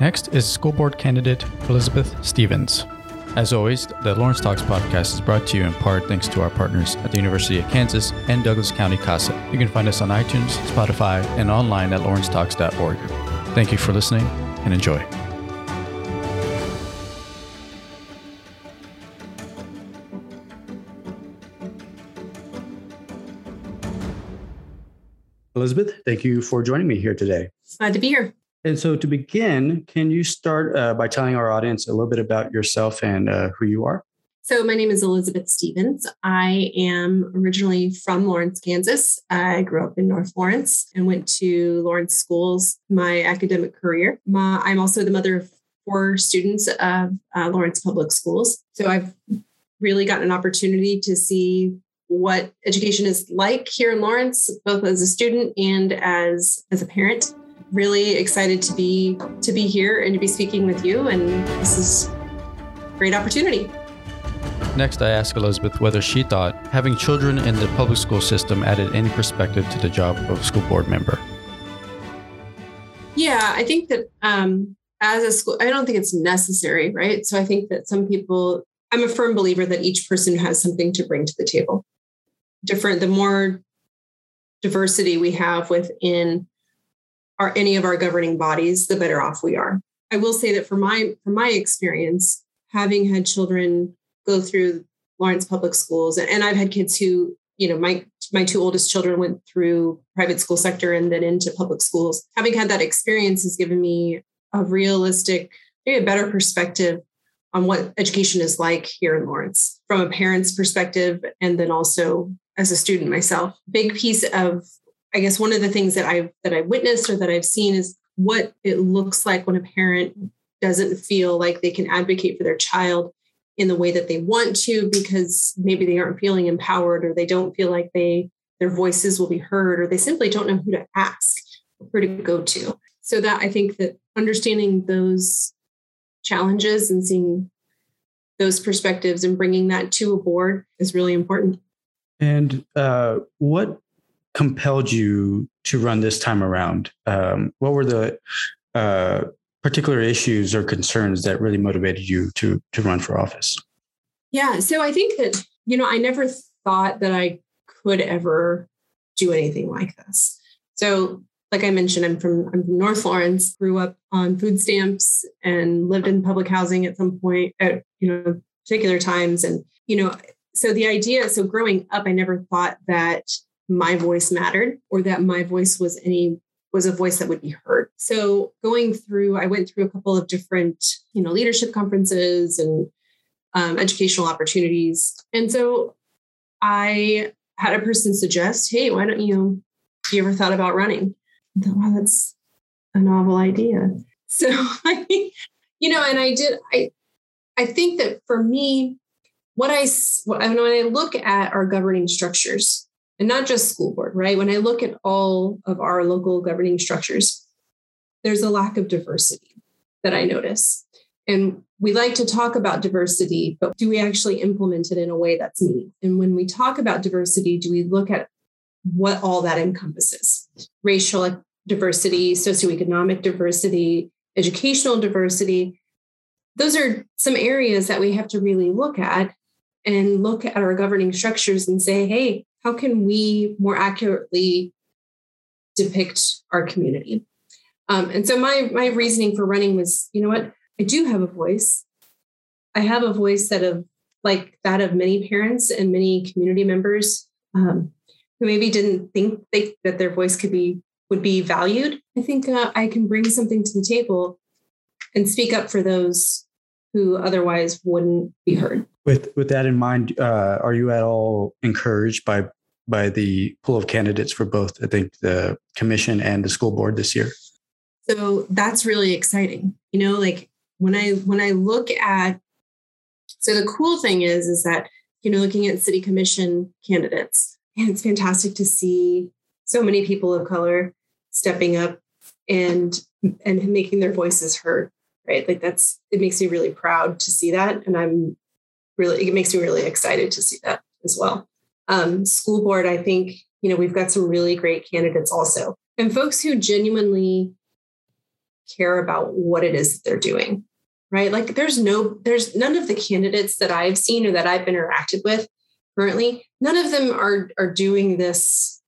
Next is school board candidate Elizabeth Stevens. As always, the Lawrence Talks podcast is brought to you in part thanks to our partners at the University of Kansas and Douglas County CASA. You can find us on iTunes, Spotify, and online at lawrencetalks.org. Thank you for listening and enjoy. Elizabeth, thank you for joining me here today. Glad to be here. And so, to begin, can you start uh, by telling our audience a little bit about yourself and uh, who you are? So, my name is Elizabeth Stevens. I am originally from Lawrence, Kansas. I grew up in North Lawrence and went to Lawrence schools my academic career. My, I'm also the mother of four students of uh, Lawrence Public Schools. So, I've really gotten an opportunity to see what education is like here in Lawrence, both as a student and as as a parent. Really excited to be to be here and to be speaking with you, and this is a great opportunity. Next, I asked Elizabeth whether she thought having children in the public school system added any perspective to the job of school board member. Yeah, I think that um, as a school, I don't think it's necessary, right? So I think that some people, I'm a firm believer that each person has something to bring to the table different, the more diversity we have within our any of our governing bodies, the better off we are. I will say that for my from my experience, having had children go through Lawrence Public Schools, and I've had kids who, you know, my my two oldest children went through private school sector and then into public schools. Having had that experience has given me a realistic, maybe a better perspective on what education is like here in Lawrence from a parent's perspective, and then also as a student myself. Big piece of, I guess, one of the things that I've that I witnessed or that I've seen is what it looks like when a parent doesn't feel like they can advocate for their child in the way that they want to because maybe they aren't feeling empowered or they don't feel like they their voices will be heard or they simply don't know who to ask or who to go to. So that i think that understanding those challenges and seeing those perspectives and bringing that to a board is really important. And uh, what compelled you to run this time around? Um, what were the uh, particular issues or concerns that really motivated you to to run for office? Yeah, so I think that you know I never thought that I could ever do anything like this. So, like I mentioned, I'm from I'm from North Lawrence. Grew up on food stamps and lived in public housing at some point at you know particular times, and you know so the idea so growing up i never thought that my voice mattered or that my voice was any was a voice that would be heard. So going through i went through a couple of different you know leadership conferences and um, educational opportunities. And so i had a person suggest hey why don't you you ever thought about running? I thought, wow that's a novel idea. So i you know and i did i i think that for me what I when I look at our governing structures, and not just school board, right? When I look at all of our local governing structures, there's a lack of diversity that I notice. And we like to talk about diversity, but do we actually implement it in a way that's meaningful? And when we talk about diversity, do we look at what all that encompasses? Racial diversity, socioeconomic diversity, educational diversity. Those are some areas that we have to really look at and look at our governing structures and say, hey, how can we more accurately depict our community? Um, and so my my reasoning for running was, you know what, I do have a voice. I have a voice that of like that of many parents and many community members um, who maybe didn't think they, that their voice could be would be valued. I think uh, I can bring something to the table and speak up for those who otherwise wouldn't be heard. With with that in mind, uh, are you at all encouraged by by the pool of candidates for both? I think the commission and the school board this year. So that's really exciting. You know, like when I when I look at so the cool thing is is that you know looking at city commission candidates, and it's fantastic to see so many people of color stepping up and and making their voices heard right like that's it makes me really proud to see that and i'm really it makes me really excited to see that as well. Um, school board, I think you know we've got some really great candidates also, and folks who genuinely care about what it is that they're doing right? Like there's no there's none of the candidates that i've seen or that i've interacted with currently none of them are are doing this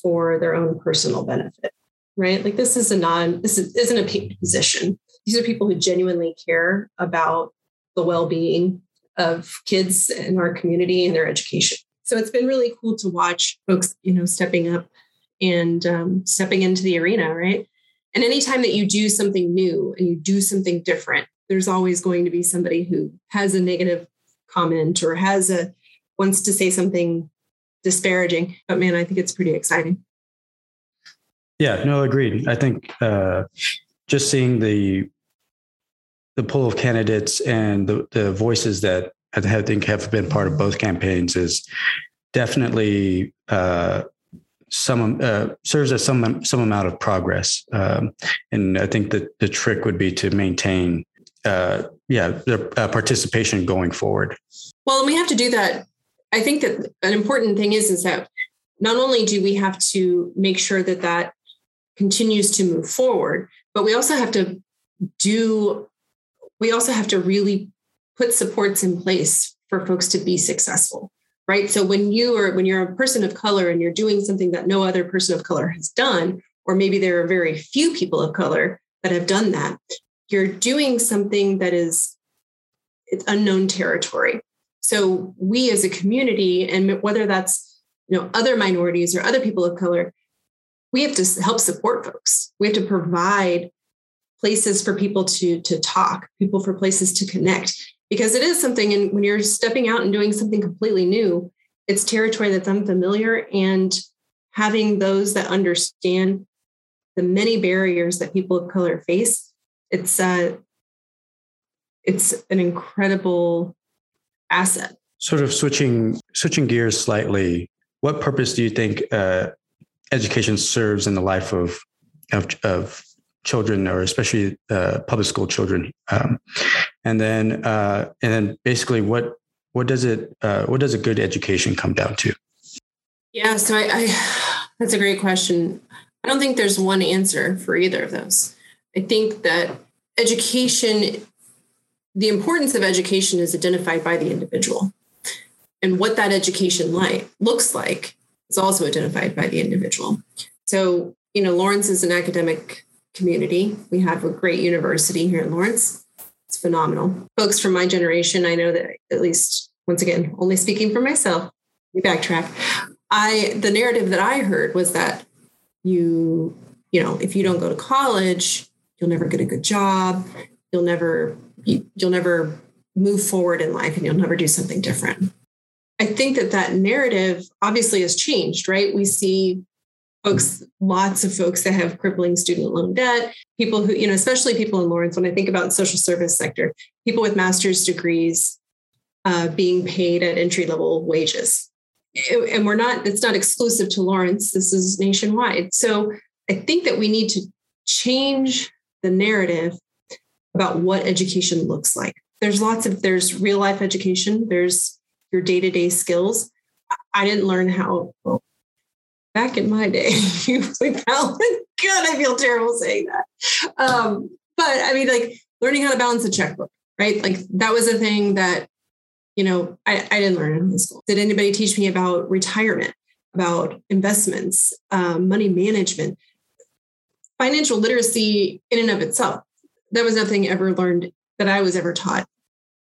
for their own personal benefit right? Like this is a non this is, isn't a paid position. These are people who genuinely care about the well-being of kids in our community and their education so it's been really cool to watch folks you know stepping up and um, stepping into the arena right and anytime that you do something new and you do something different there's always going to be somebody who has a negative comment or has a wants to say something disparaging. But man, I think it's pretty exciting. Yeah, no, agreed. I think uh, just seeing the the pool of candidates and the, the voices that I think have been part of both campaigns is definitely uh, some uh, serves as some some amount of progress. Um, and I think that the trick would be to maintain, uh, yeah, their uh, participation going forward. Well, we have to do that I think that an important thing is is that not only do we have to make sure that that continues to move forward, but we also have to do we also have to really put supports in place for folks to be successful right so when you are when you're a person of color and you're doing something that no other person of color has done or maybe there are very few people of color that have done that you're doing something that is it's unknown territory so we as a community, and whether that's you know other minorities or other people of color, we have to help support folks. We have to provide places for people to to talk, people for places to connect, because it is something. And when you're stepping out and doing something completely new, it's territory that's unfamiliar, and having those that understand the many barriers that people of color face, it's uh, it's an incredible asset. Sort of switching switching gears slightly. What purpose do you think uh, education serves in the life of of, of children, or especially uh, public school children? Um, and then uh, and then basically, what what does it uh, what does a good education come down to? Yeah, so I, I that's a great question. I don't think there's one answer for either of those. I think that education the importance of education is identified by the individual. And what that education like looks like is also identified by the individual. So, you know, Lawrence is an academic community. We have a great university here in Lawrence. It's phenomenal. Folks from my generation, I know that at least once again, only speaking for myself, we backtrack. I the narrative that I heard was that you, you know, if you don't go to college, you'll never get a good job, you'll never you, you'll never move forward in life and you'll never do something different. I think that that narrative obviously has changed, right? We see folks, lots of folks that have crippling student loan debt, people who, you know, especially people in Lawrence, when I think about social service sector, people with master's degrees uh, being paid at entry level wages. And we're not, it's not exclusive to Lawrence, this is nationwide. So I think that we need to change the narrative about what education looks like. There's lots of there's real life education, there's your day-to-day skills. I didn't learn how back in my day, you God, I feel terrible saying that. Um, but I mean, like learning how to balance a checkbook, right? Like that was a thing that, you know, I, I didn't learn in high school. Did anybody teach me about retirement, about investments, um, money management, financial literacy in and of itself? that was nothing ever learned that I was ever taught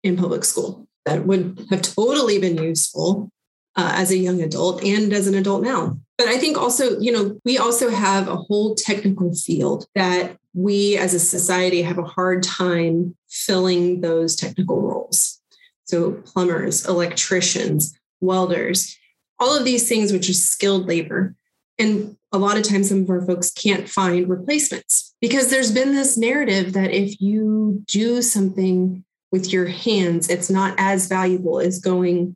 in public school that would have totally been useful uh, as a young adult and as an adult now. But I think also, you know, we also have a whole technical field that we as a society have a hard time filling those technical roles. So, plumbers, electricians, welders, all of these things, which is skilled labor. And a lot of times, some of our folks can't find replacements because there's been this narrative that if you do something with your hands, it's not as valuable as going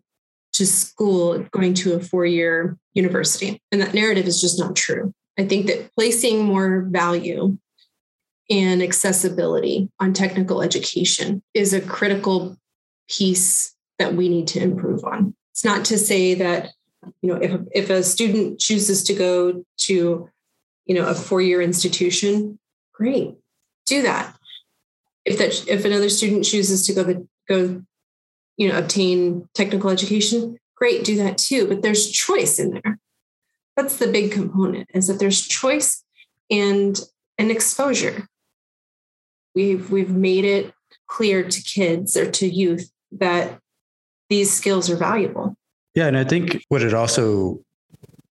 to school, going to a four year university. And that narrative is just not true. I think that placing more value and accessibility on technical education is a critical piece that we need to improve on. It's not to say that, you know, if, if a student chooses to go to, you know, a four year institution, great. do that. If that if another student chooses to go the go, you know, obtain technical education, great, do that too. But there's choice in there. That's the big component is that there's choice and an exposure. We've we've made it clear to kids or to youth that these skills are valuable. Yeah, and I think what it also,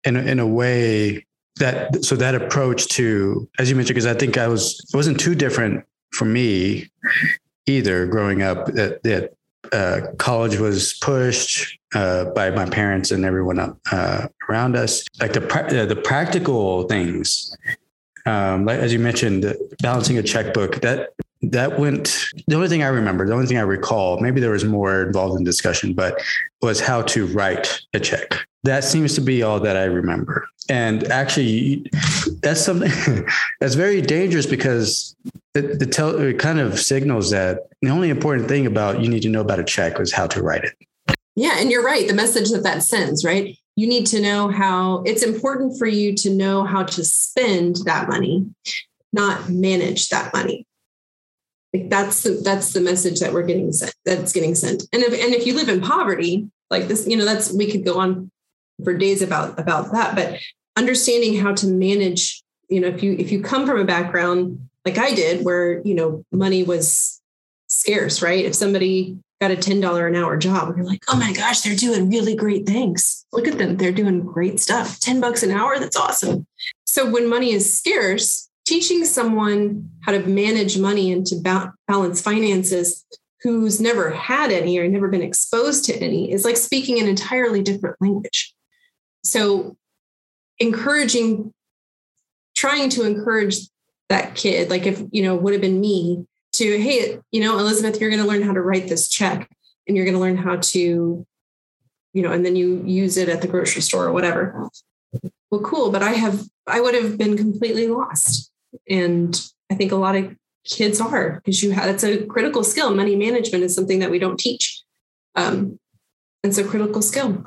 in in a way, that so that approach to, as you mentioned, because I think I was it wasn't too different for me either growing up. That that uh, college was pushed uh, by my parents and everyone uh, around us. Like the pra- the practical things, um, like as you mentioned, balancing a checkbook. That that went the only thing i remember the only thing i recall maybe there was more involved in discussion but was how to write a check that seems to be all that i remember and actually that's something that's very dangerous because it, tell, it kind of signals that the only important thing about you need to know about a check is how to write it yeah and you're right the message that that sends right you need to know how it's important for you to know how to spend that money not manage that money like that's the that's the message that we're getting sent. That's getting sent. And if and if you live in poverty, like this, you know, that's we could go on for days about about that. But understanding how to manage, you know, if you if you come from a background like I did, where you know money was scarce, right? If somebody got a $10 an hour job, you're like, oh my gosh, they're doing really great things. Look at them. They're doing great stuff. 10 bucks an hour. That's awesome. So when money is scarce, teaching someone how to manage money and to balance finances who's never had any or never been exposed to any is like speaking an entirely different language. So, encouraging, trying to encourage that kid, like if, you know, would have been me to, hey, you know, Elizabeth, you're going to learn how to write this check and you're going to learn how to, you know, and then you use it at the grocery store or whatever. Well, cool. But I have, I would have been completely lost and I think a lot of kids are because you have it's a critical skill. Money management is something that we don't teach. Um, it's a critical skill.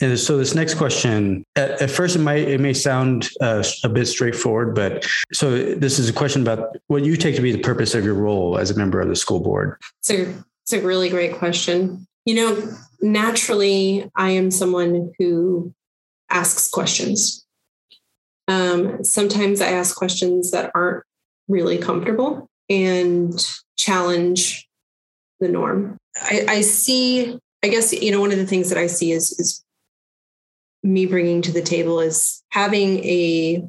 And so this next question, at, at first it might it may sound uh, a bit straightforward, but so this is a question about what you take to be the purpose of your role as a member of the school board. So it's a really great question. You know, naturally, I am someone who asks questions. Um, sometimes I ask questions that aren't really comfortable and challenge the norm. I, I see, I guess, you know, one of the things that I see is, is me bringing to the table is having a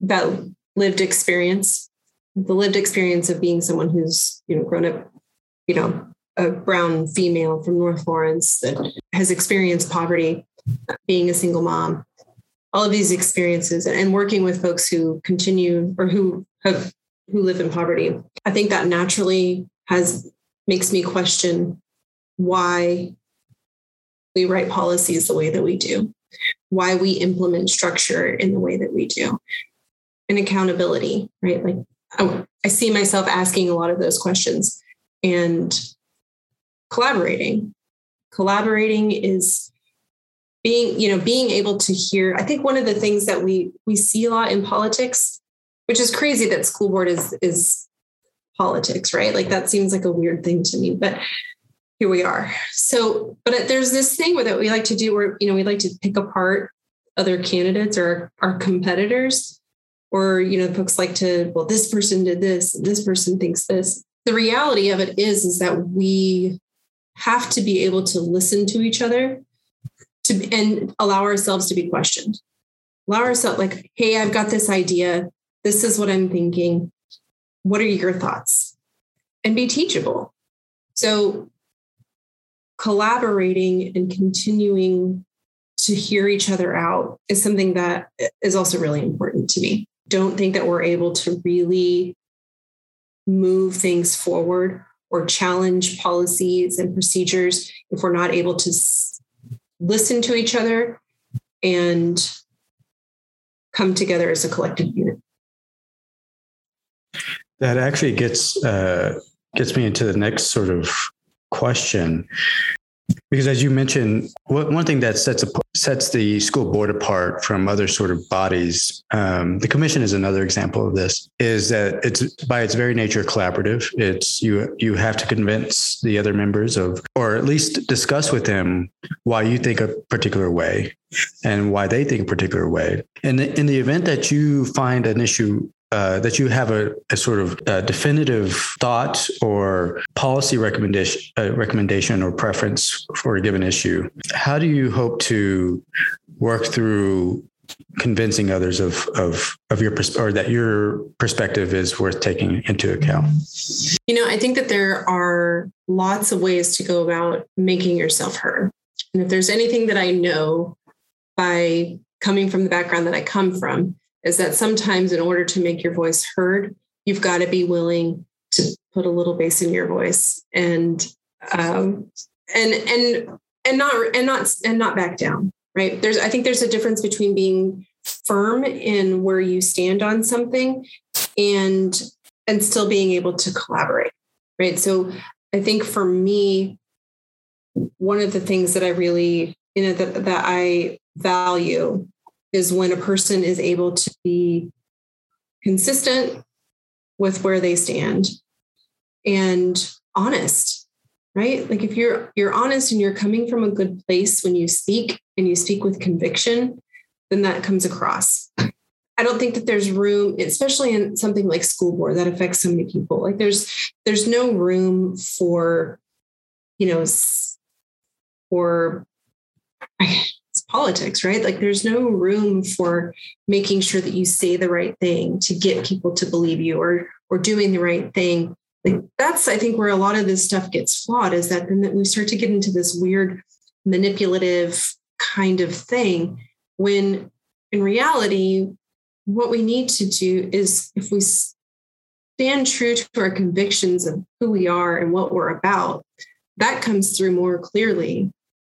that lived experience, the lived experience of being someone who's, you know, grown up, you know, a brown female from North Lawrence that has experienced poverty, being a single mom, all of these experiences and working with folks who continue or who have who live in poverty. I think that naturally has makes me question why we write policies the way that we do why we implement structure in the way that we do and accountability right? Like I, I see myself asking a lot of those questions and collaborating. Collaborating is being you know being able to hear i think one of the things that we we see a lot in politics which is crazy that school board is is politics right? Like that seems like a weird thing to me but here we are so but there's this thing that we like to do where you know we like to pick apart other candidates or our competitors or you know folks like to well this person did this this person thinks this the reality of it is is that we have to be able to listen to each other to and allow ourselves to be questioned. Allow ourselves like, hey, I've got this idea. This is what I'm thinking. What are your thoughts? And be teachable. So collaborating and continuing to hear each other out is something that is also really important to me. Don't think that we're able to really move things forward or challenge policies and procedures if we're not able to listen to each other and come together as a collective unit. That actually gets uh, gets me into the next sort of question. Because as you mentioned, one thing that sets a, sets the school board apart from other sort of bodies, um, the commission is another example of this. Is that it's by its very nature collaborative. It's you you have to convince the other members of, or at least discuss with them why you think a particular way, and why they think a particular way. And in the event that you find an issue uh, that you have a, a sort of a definitive thought or policy recommendation, uh, recommendation or preference for a given issue, how do you hope to work through convincing others of of of your pers- or that your perspective is worth taking into account? You know, I think that there are lots of ways to go about making yourself heard. And if there's anything that I know by coming from the background that I come from, is that sometimes in order to make your voice heard, you've got to be willing to put a little bass in your voice and um, and and and not and not and not back down. Right? There's I think there's a difference between being firm in where you stand on something and and still being able to collaborate. Right. So I think for me, one of the things that I really, you know, that, that I value is when a person is able to be consistent with where they stand and honest right? Like if you're you're honest and you're coming from a good place when you speak and you speak with conviction then that comes across. I don't think that there's room especially in something like school board that affects so many people. Like there's there's no room for you know for politics, right? Like there's no room for making sure that you say the right thing to get people to believe you or or doing the right thing. Like that's I think where a lot of this stuff gets flawed is that then that we start to get into this weird manipulative kind of thing when in reality what we need to do is if we stand true to our convictions of who we are and what we're about that comes through more clearly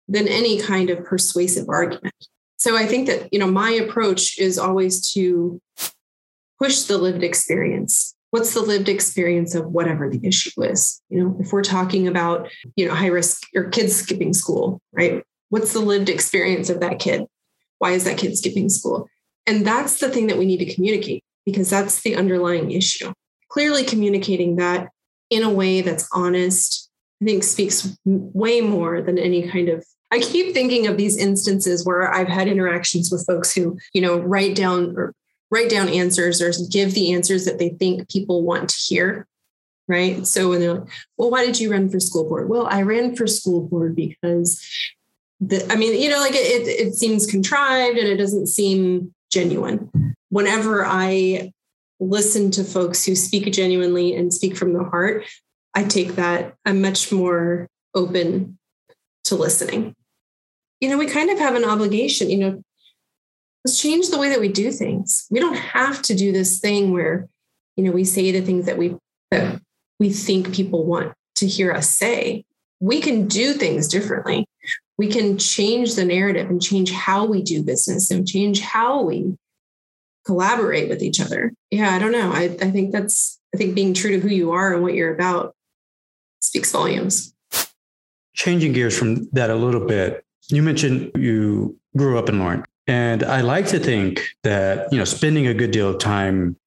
than any kind of persuasive argument. So I think that, you know, my approach is always to push the lived experience. What's the lived experience of whatever the issue is? You know, if we're talking about, you know, high risk or kids skipping school, right? What's the lived experience of that kid? Why is that kid skipping school? And that's the thing that we need to communicate because that's the underlying issue. Clearly communicating that in a way that's honest, I think speaks way more than any kind of I keep thinking of these instances where I've had interactions with folks who, you know, write down or write down answers or give the answers that they think people want to hear. Right. So when they're like, well, why did you run for school board? Well, I ran for school board because the, I mean, you know, like it, it seems contrived and it doesn't seem genuine. Whenever I listen to folks who speak genuinely and speak from the heart, I take that, I'm much more open to listening you know, we kind of have an obligation, you know, let's change the way that we do things. We don't have to do this thing where, you know, we say the things that we that we think people want to hear us say. We can do things differently. We can change the narrative and change how we do business and change how we collaborate with each other. Yeah, I don't know. I, I think that's I think being true to who you are and what you're about speaks volumes. Changing gears from that a little bit, you mentioned you grew up in Lawrence. And I like to think that, you know, spending a good deal of time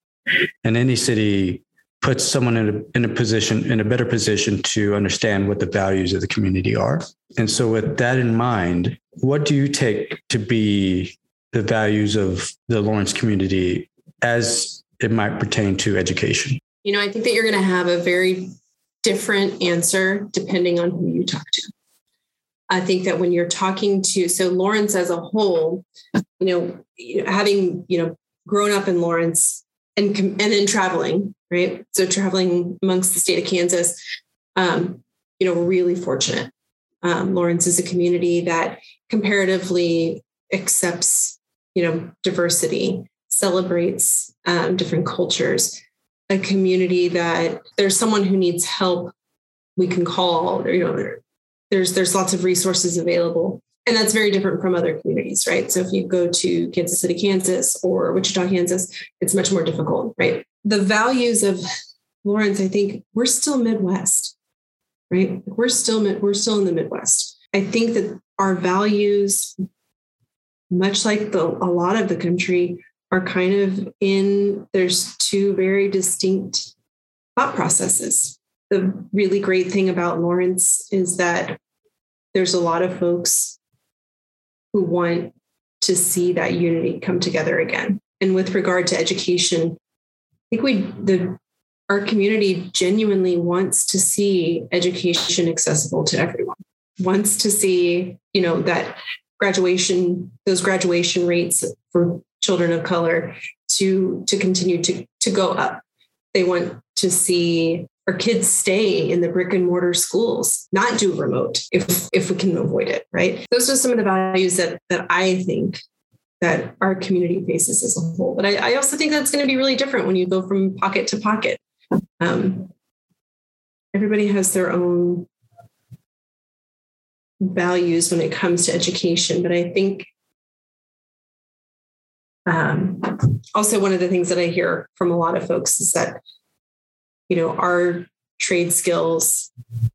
in any city puts someone in a, in a position, in a better position to understand what the values of the community are. And so with that in mind, what do you take to be the values of the Lawrence community as it might pertain to education? You know, I think that you're going to have a very different answer depending on who you talk to. I think that when you're talking to, so Lawrence as a whole, you know, having, you know, grown up in Lawrence and, and then traveling, right? So traveling amongst the state of Kansas, um, you know, really fortunate. Um, Lawrence is a community that comparatively accepts, you know, diversity, celebrates um, different cultures, a community that there's someone who needs help we can call, you know, there's there's lots of resources available. And that's very different from other communities right? So if you go to kansas city kansas or wichita kansas it's much more difficult right? The values of lawrence i think we're still midwest right? We're still we're still in the midwest. I think that our values, much like the, a lot of the country, are kind of in there's two very distinct thought processes. The really great thing about Lawrence is that there's a lot of folks who want to see that unity come together again. And with regard to education, I think we the our community genuinely wants to see education accessible to everyone. Wants to see, you know, that graduation, those graduation rates for children of color to to continue to to go up. They want to see our kids stay in the brick and mortar schools, not do remote if if we can avoid it, right? Those are some of the values that that I think that our community faces as a whole. But I, I also think that's going to be really different when you go from pocket to pocket. Um, everybody has their own values when it comes to education, but I think um, also one of the things that I hear from a lot of folks is that you know, our trade skills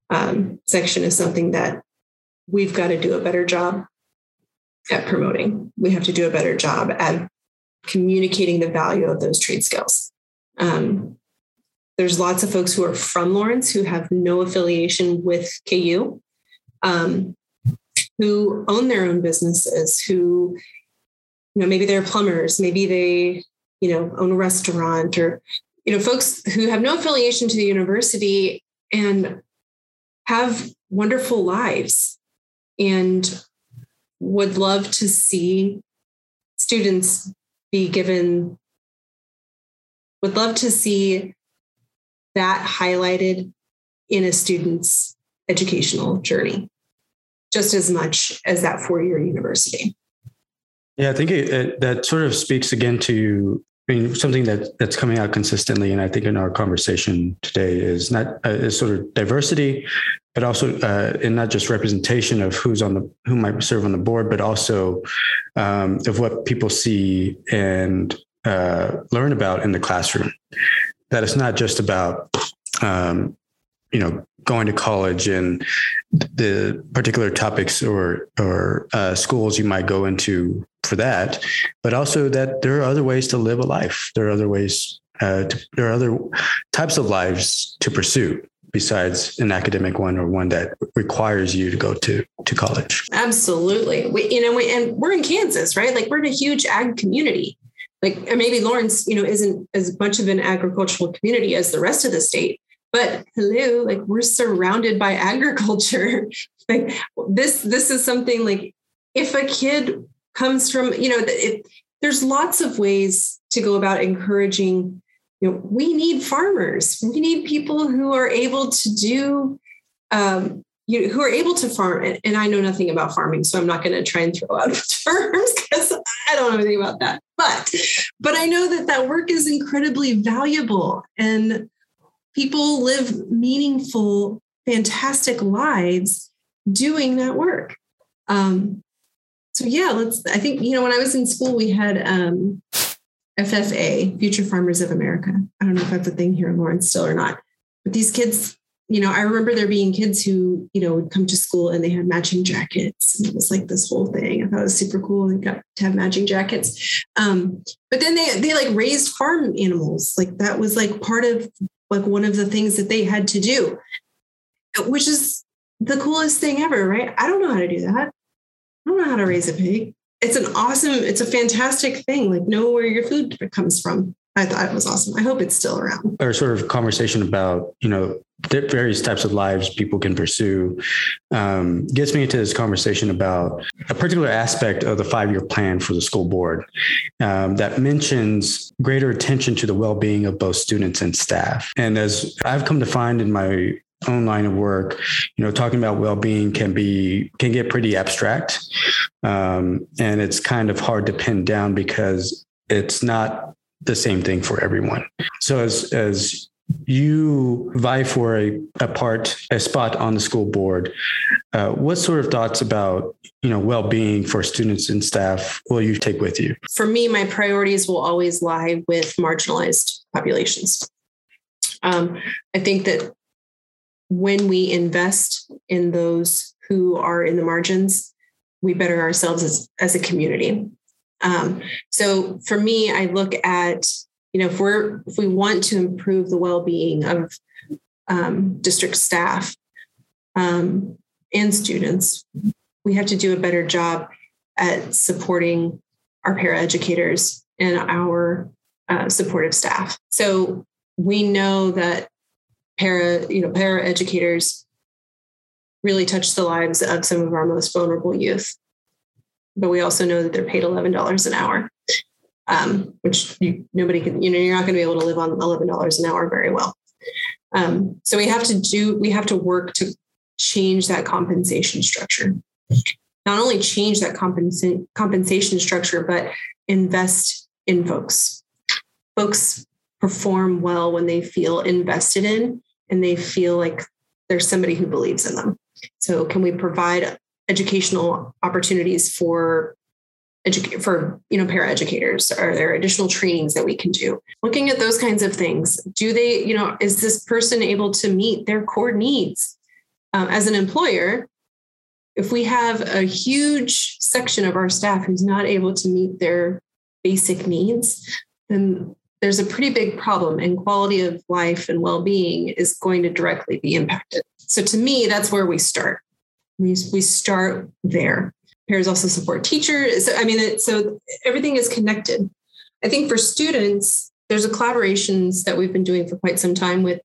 um, section is something that we've got to do a better job at promoting. We have to do a better job at communicating the value of those trade skills. Um, there's lots of folks who are from Lawrence who have no affiliation with KU, um, who own their own businesses, who, you know, maybe they're plumbers, maybe they, you know, own a restaurant or you know, folks who have no affiliation to the university and have wonderful lives and would love to see students be given would love to see that highlighted in a student's educational journey just as much as that four-year university. Yeah i think it, it, that sort of speaks again to I mean, something that that's coming out consistently, and I think in our conversation today is not uh, is sort of diversity, but also uh, and not just representation of who's on the who might serve on the board, but also um, of what people see and uh, learn about in the classroom. That it's not just about um, you know going to college and the particular topics or or uh, schools you might go into for that, but also that there are other ways to live a life. There are other ways. Uh, to, there are other types of lives to pursue besides an academic one or one that requires you to go to to college. Absolutely, we, you know, we, and we're in Kansas, right? Like we're in a huge ag community. Like maybe Lawrence, you know, isn't as much of an agricultural community as the rest of the state, but hello like we're surrounded by agriculture like this this is something like if a kid comes from you know it, there's lots of ways to go about encouraging you know we need farmers. We need people who are able to do um, you know, who are able to farm. And, i know nothing about farming so i'm not going to try and throw out terms because i don't know anything about that. But but i know that that work is incredibly valuable and people live meaningful, fantastic lives doing that work. Um, so yeah, let's. I think you know when I was in school, we had um, FFA, Future Farmers of America. I don't know if that's a thing here in Lawrence still or not, but these kids. You know, I remember there being kids who, you know, would come to school and they had matching jackets. And it was like this whole thing. I thought it was super cool. They got to have matching jackets. Um, but then they they like raised farm animals. Like that was like part of like one of the things that they had to do, which is the coolest thing ever, right? I don't know how to do that. I don't know how to raise a pig. It's an awesome, it's a fantastic thing. Like know where your food comes from. I thought it was awesome. I hope it's still around. Our sort of conversation about, you know, various types of lives people can pursue um, gets me into this conversation about a particular aspect of the five-year plan for the school board um, that mentions greater attention to the well-being of both students and staff and as i've come to find in my own line of work you know talking about well-being can be can get pretty abstract um, and it's kind of hard to pin down because it's not the same thing for everyone so as as you vie for a, a part, a spot on the school board. Uh, what sort of thoughts about you know well-being for students and staff will you take with you? For me, my priorities will always lie with marginalized populations. Um, I think that when we invest in those who are in the margins, we better ourselves as, as a community. Um, so for me, I look at, you know, if we're if we want to improve the well-being of um, district staff um, and students, we have to do a better job at supporting our paraeducators and our uh, supportive staff. So we know that para, you know, paraeducators really touch the lives of some of our most vulnerable youth. But we also know that they're paid $11 an hour, um, which you, nobody can, you know, you're not going to be able to live on $11 an hour very well. Um, so we have to do, we have to work to change that compensation structure. Not only change that compensa- compensation structure, but invest in folks. Folks perform well when they feel invested in and they feel like there's somebody who believes in them. So, can we provide educational opportunities for edu- for you know paraeducators? Are there additional trainings that we can do? Looking at those kinds of things, do they you know is this person able to meet their core needs? Um, as an employer, if we have a huge section of our staff who's not able to meet their basic needs, then there's a pretty big problem and quality of life and well-being is going to directly be impacted. So to me that's where we start. We, we start there. Pairs also support teachers. So, i mean it, so everything is connected. I think for students there's a collaborations that we've been doing for quite some time with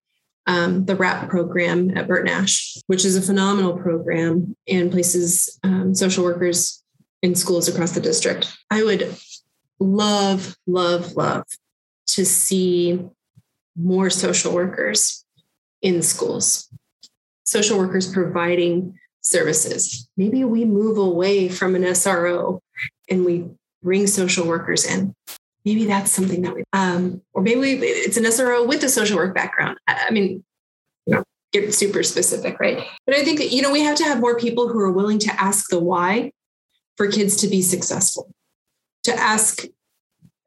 um, the RAP program at Bert Nash, which is a phenomenal program and places um, social workers in schools across the district. I would love, love, love to see more social workers in schools, social workers providing services. Maybe we move away from an SRO and we bring social workers in. Maybe that's something that we, um, or maybe it's an SRO with a social work background. I, I mean, you know, get super specific, right? But I think that, you know, we have to have more people who are willing to ask the why for kids to be successful, to ask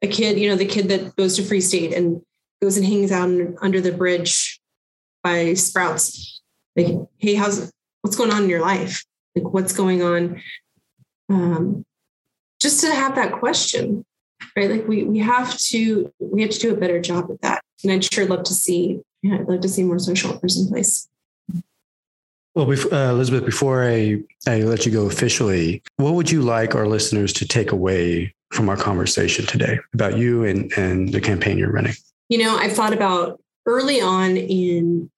a kid, you know, the kid that goes to Free State and goes and hangs out under the bridge by Sprouts. Like, hey, how's what's going on in your life? Like, what's going on? Um, just to have that question, right? Like, we we have to we have to do a better job at that. And I'd sure love to see, yeah, I'd love to see more social in place. Well, uh, Elizabeth, before I, I let you go officially, what would you like our listeners to take away from our conversation today about you and, and the campaign you're running? You know, I've thought about early on in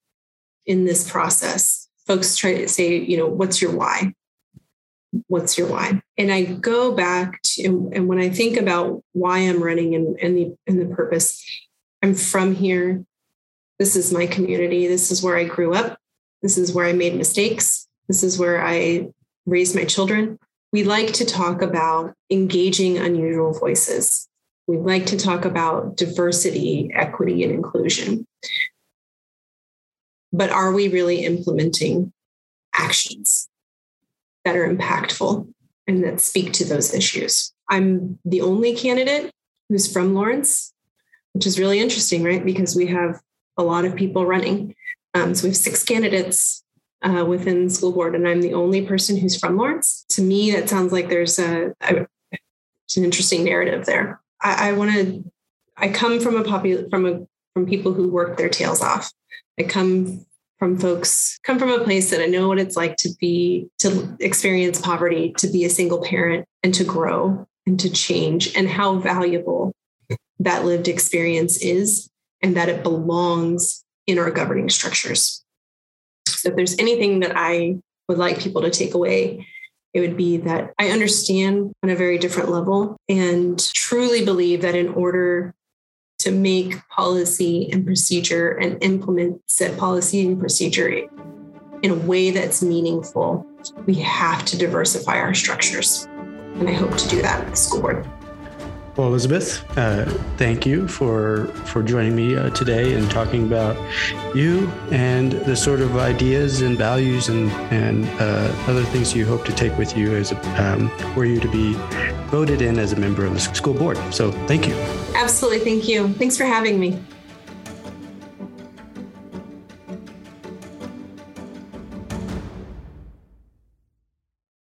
in this process, folks try to say, you know, what's your why? What's your why? And I go back to and when I think about why I'm running and, and the and the purpose, I'm from here. This is my community. This is where I grew up. This is where I made mistakes. This is where I raised my children we like to talk about engaging unusual voices. We like to talk about diversity, equity, and inclusion. But are we really implementing actions that are impactful and that speak to those issues? I'm the only candidate who's from Lawrence, which is really interesting, right? Because we have a lot of people running. Um, so we have six candidates uh, within school board, and I'm the only person who's from Lawrence. To me, that sounds like there's a, a an interesting narrative there. I, I want to. I come from a popu- from a from people who work their tails off. I come from folks come from a place that I know what it's like to be to experience poverty, to be a single parent, and to grow and to change, and how valuable that lived experience is, and that it belongs in our governing structures. So if there's anything that I would like people to take away, it would be that I understand on a very different level and truly believe that in order to make policy and procedure and implement said policy and procedure in a way that's meaningful, we have to diversify our structures. And I hope to do that with the school board. Well, Elizabeth, uh, thank you for for joining me uh, today and talking about you and the sort of ideas and values and and uh, other things you hope to take with you as um, for you to be voted in as a member of the school board. So, thank you. Absolutely, thank you. Thanks for having me.